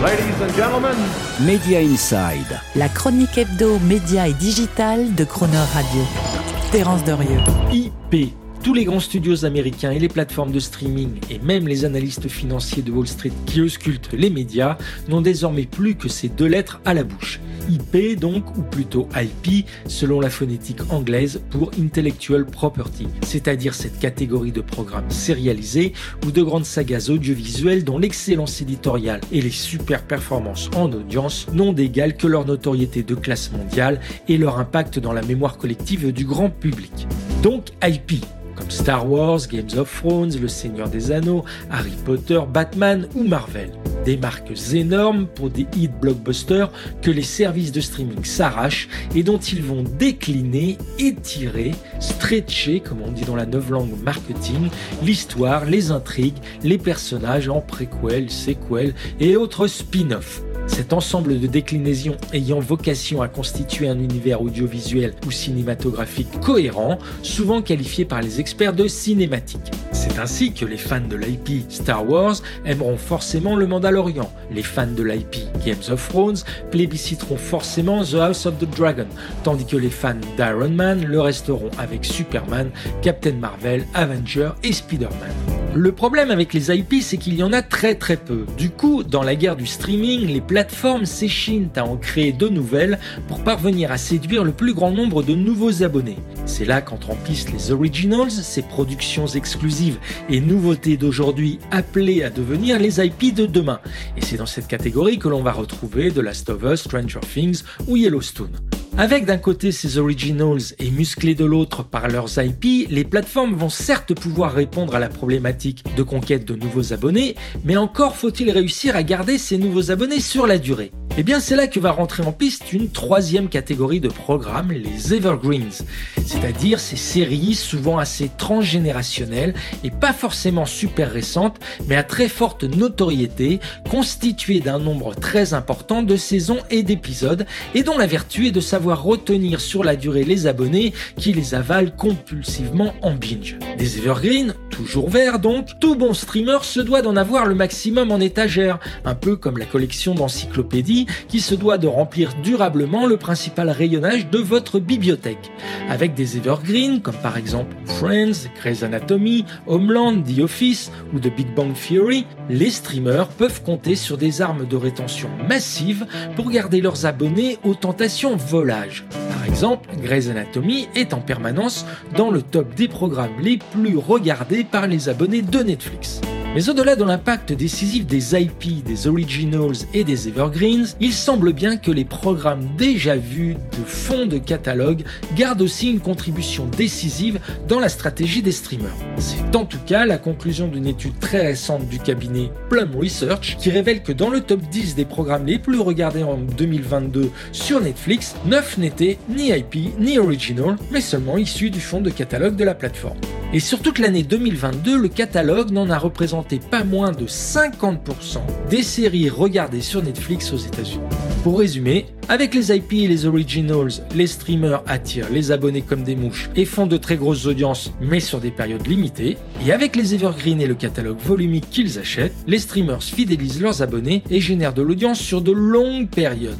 Ladies and gentlemen, Media Inside. La chronique hebdo, média et digital de Croner Radio. Terence Derieux. IP. Tous les grands studios américains et les plateformes de streaming et même les analystes financiers de Wall Street qui auscultent les médias n'ont désormais plus que ces deux lettres à la bouche. IP donc, ou plutôt IP, selon la phonétique anglaise pour Intellectual Property, c'est-à-dire cette catégorie de programmes sérialisés ou de grandes sagas audiovisuelles dont l'excellence éditoriale et les super performances en audience n'ont d'égal que leur notoriété de classe mondiale et leur impact dans la mémoire collective du grand public. Donc IP, comme Star Wars, Games of Thrones, Le Seigneur des Anneaux, Harry Potter, Batman ou Marvel des marques énormes pour des hits blockbusters que les services de streaming s'arrachent et dont ils vont décliner, étirer, stretcher, comme on dit dans la neuve langue marketing, l'histoire, les intrigues, les personnages en préquel, sequel et autres spin-offs. Cet ensemble de déclinaisons ayant vocation à constituer un univers audiovisuel ou cinématographique cohérent, souvent qualifié par les experts de cinématique. Ainsi que les fans de l'IP Star Wars aimeront forcément le Mandalorian. Les fans de l'IP Games of Thrones plébisciteront forcément The House of the Dragon, tandis que les fans d'Iron Man le resteront avec Superman, Captain Marvel, Avenger et Spider-Man. Le problème avec les IP, c'est qu'il y en a très très peu. Du coup, dans la guerre du streaming, les plateformes s'échinent à en créer de nouvelles pour parvenir à séduire le plus grand nombre de nouveaux abonnés. C'est là qu'entrent en piste les originals, ces productions exclusives et nouveautés d'aujourd'hui appelées à devenir les IP de demain. Et c'est dans cette catégorie que l'on va retrouver The Last of Us, Stranger Things ou Yellowstone. Avec d'un côté ces originals et musclés de l'autre par leurs IP, les plateformes vont certes pouvoir répondre à la problématique de conquête de nouveaux abonnés, mais encore faut-il réussir à garder ces nouveaux abonnés sur la durée. Eh bien c'est là que va rentrer en piste une troisième catégorie de programmes, les evergreens, c'est-à-dire ces séries souvent assez transgénérationnelles et pas forcément super récentes, mais à très forte notoriété, constituées d'un nombre très important de saisons et d'épisodes, et dont la vertu est de savoir retenir sur la durée les abonnés qui les avalent compulsivement en binge. Des evergreens, toujours verts donc, tout bon streamer se doit d'en avoir le maximum en étagère, un peu comme la collection d'encyclopédies qui se doit de remplir durablement le principal rayonnage de votre bibliothèque. Avec des evergreens comme par exemple Friends, Grey's Anatomy, Homeland, The Office ou The Big Bang Theory, les streamers peuvent compter sur des armes de rétention massives pour garder leurs abonnés aux tentations volage. Par exemple, Grey's Anatomy est en permanence dans le top des programmes les plus regardés par les abonnés de Netflix. Mais au-delà de l'impact décisif des IP, des originals et des evergreens, il semble bien que les programmes déjà vus de fond de catalogue gardent aussi une contribution décisive dans la stratégie des streamers. C'est en tout cas la conclusion d'une étude très récente du cabinet Plum Research qui révèle que dans le top 10 des programmes les plus regardés en 2022 sur Netflix, 9 n'étaient ni IP ni original, mais seulement issus du fond de catalogue de la plateforme. Et sur toute l'année 2022, le catalogue n'en a représenté pas moins de 50% des séries regardées sur Netflix aux États-Unis. Pour résumer, avec les IP et les originals, les streamers attirent les abonnés comme des mouches et font de très grosses audiences, mais sur des périodes limitées. Et avec les evergreens et le catalogue volumique qu'ils achètent, les streamers fidélisent leurs abonnés et génèrent de l'audience sur de longues périodes.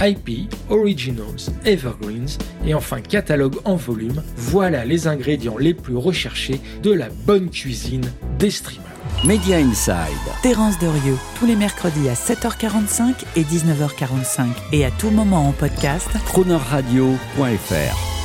IP, Originals, Evergreens et enfin catalogue en volume, voilà les ingrédients les plus recherchés de la bonne cuisine des streamers. Media Inside. Terence Derieux, tous les mercredis à 7h45 et 19h45 et à tout moment en podcast. Cronerradio.fr